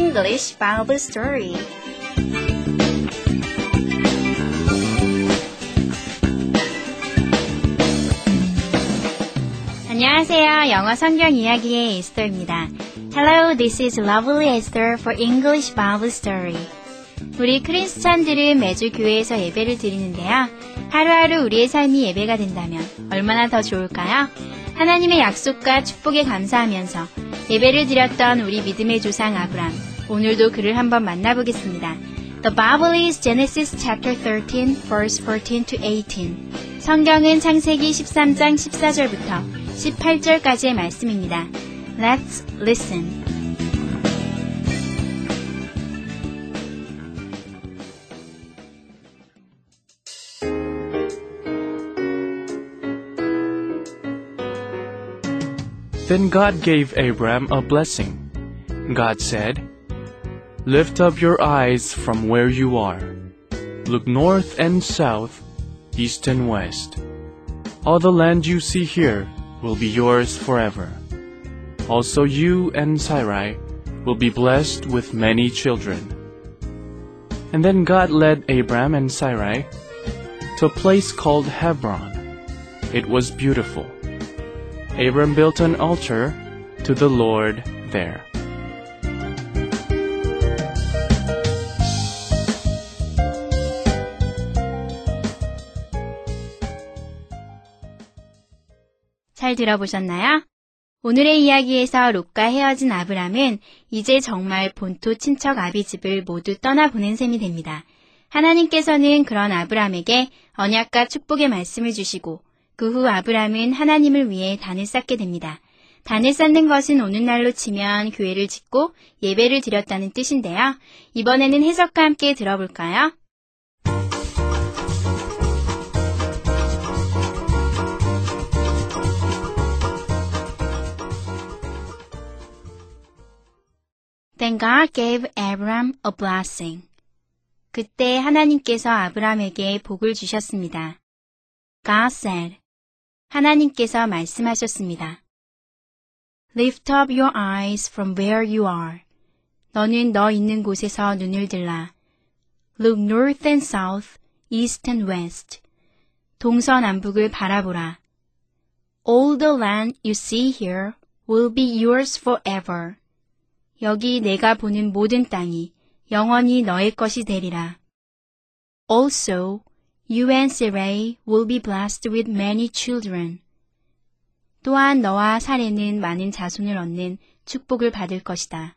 English Bible Story. 안녕하세요. 영어 성경 이야기의 에스더입니다. Hello, this is Lovely Esther for English Bible Story. 우리 크리스찬들은 매주 교회에서 예배를 드리는데요. 하루하루 우리의 삶이 예배가 된다면 얼마나 더 좋을까요? 하나님의 약속과 축복에 감사하면서 예배를 드렸던 우리 믿음의 조상 아브람. 오늘도 그를 한번 만나보겠습니다. The Bible is Genesis chapter 13, verse 14 to 18. 성경은 창세기 13장 14절부터 18절까지의 말씀입니다. Let's listen. Then God gave Abram a blessing. God said, Lift up your eyes from where you are. Look north and south, east and west. All the land you see here will be yours forever. Also you and Sarai will be blessed with many children. And then God led Abram and Sarai to a place called Hebron. It was beautiful. Abram built an altar to the Lord there. 잘 들어보셨나요? 오늘의 이야기에서 롯과 헤어진 아브람은 이제 정말 본토 친척 아비 집을 모두 떠나보낸 셈이 됩니다. 하나님께서는 그런 아브람에게 언약과 축복의 말씀을 주시고 그 후 아브람은 하나님을 위해 단을 쌓게 됩니다. 단을 쌓는 것은 오늘날로 치면 교회를 짓고 예배를 드렸다는 뜻인데요. 이번에는 해석과 함께 들어볼까요? Then God gave Abram a blessing. 그때 하나님께서 아브람에게 복을 주셨습니다. God said. 하나님께서 말씀하셨습니다. Lift up your eyes from where you are. 너는 너 있는 곳에서 눈을 들라. Look north and south, east and west. 동서남북을 바라보라. All the land you see here will be yours forever. 여기 내가 보는 모든 땅이 영원히 너의 것이 되리라. Also, you and Sarai will be blessed with many children. 또한 너와 사례는 많은 자손을 얻는 축복을 받을 것이다.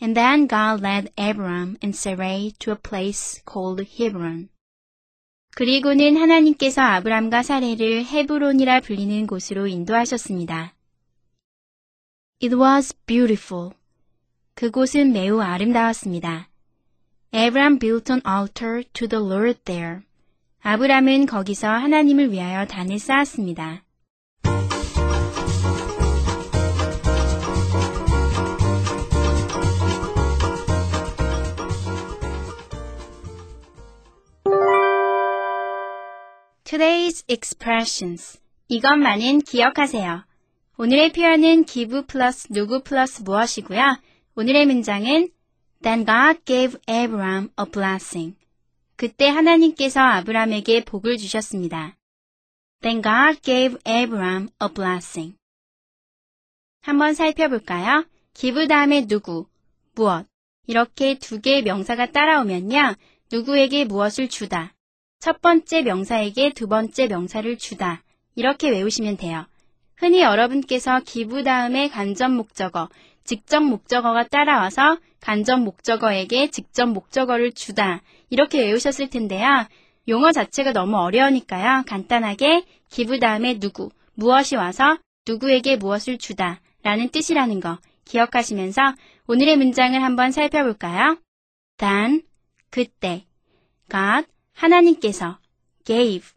And then God led Abram and Sarai to a place called Hebron. 그리고는 하나님께서 아브람과 사례를 헤브론이라 불리는 곳으로 인도하셨습니다. It was beautiful. 그곳은 매우 아름다웠습니다. Abram built an altar to the Lord there. 아브람은 거기서 하나님을 위하여 단을 쌓았습니다. Today's expressions. 이것만은 기억하세요. 오늘의 표현은 give 플러스 누구 플러스 무엇이고요. 오늘의 문장은 Then God gave Abram a blessing. 그때 하나님께서 아브람에게 복을 주셨습니다. Then God gave Abram a blessing. 한번 살펴볼까요? give 다음에 누구, 무엇. 이렇게 두 개의 명사가 따라오면요. 누구에게 무엇을 주다. 첫 번째 명사에게 두 번째 명사를 주다. 이렇게 외우시면 돼요. 흔히 여러분께서 기부 다음에 간접 목적어, 직접 목적어가 따라와서 간접 목적어에게 직접 목적어를 주다. 이렇게 외우셨을 텐데요. 용어 자체가 너무 어려우니까요. 간단하게 give 다음에 누구, 무엇이 와서 누구에게 무엇을 주다 라는 뜻이라는 거 기억하시면서 오늘의 문장을 한번 살펴볼까요? 단, 그때, God, 하나님께서, gave,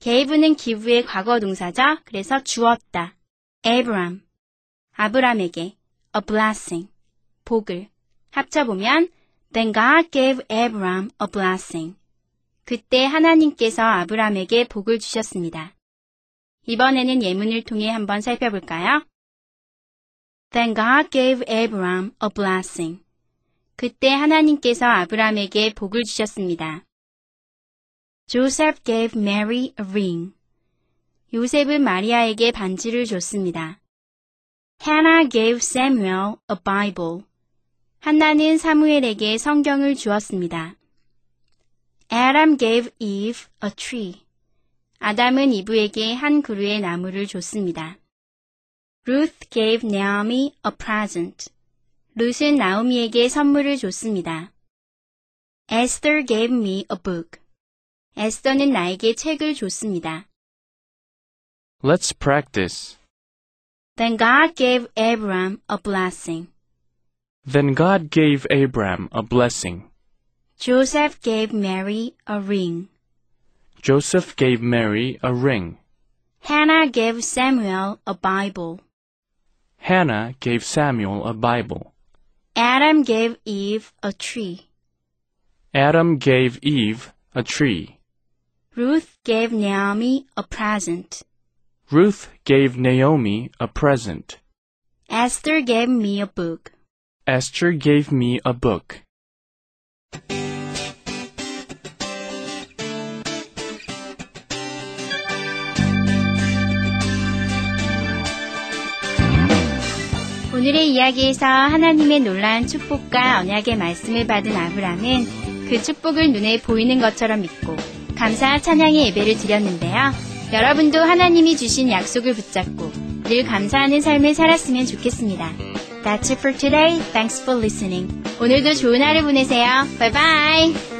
gave는 give의 과거 동사죠. 그래서 주었다. Abraham, 아브람에게, a blessing, 복을. 합쳐보면, then God gave Abraham a blessing. 그때 하나님께서 아브람에게 복을 주셨습니다. 이번에는 예문을 통해 한번 살펴볼까요? Then God gave Abraham a blessing. 그때 하나님께서 아브람에게 복을 주셨습니다. Joseph gave Mary a ring. 요셉은 마리아에게 반지를 줬습니다. Hannah gave Samuel a Bible. 한나는 사무엘에게 성경을 주었습니다. Adam gave Eve a tree. 아담은 이브에게 한 그루의 나무를 줬습니다. Ruth gave Naomi a present. 룻은 나오미에게 선물을 줬습니다. Esther gave me a book. 에스더는 나에게 책을 줬습니다. Let's practice. Then God gave Abraham a blessing. Then God gave Abram a blessing. Joseph gave Mary a ring. Joseph gave Mary a ring. Hannah gave Samuel a Bible. Hannah gave Samuel a Bible. Adam gave Eve a tree. Adam gave Eve a tree. Ruth gave Naomi a present. Ruth gave Naomi a present. Esther gave me a book. Esther gave me a book. 오늘의 이야기에서 하나님의 놀라운 축복과 언약의 말씀을 받은 아브람은 그 축복을 눈에 보이는 것처럼 믿고 감사 찬양의 예배를 드렸는데요. 여러분도 하나님이 주신 약속을 붙잡고 늘 감사하는 삶을 살았으면 좋겠습니다. That's it for today. Thanks for listening. 오늘도 좋은 하루 보내세요. Bye bye.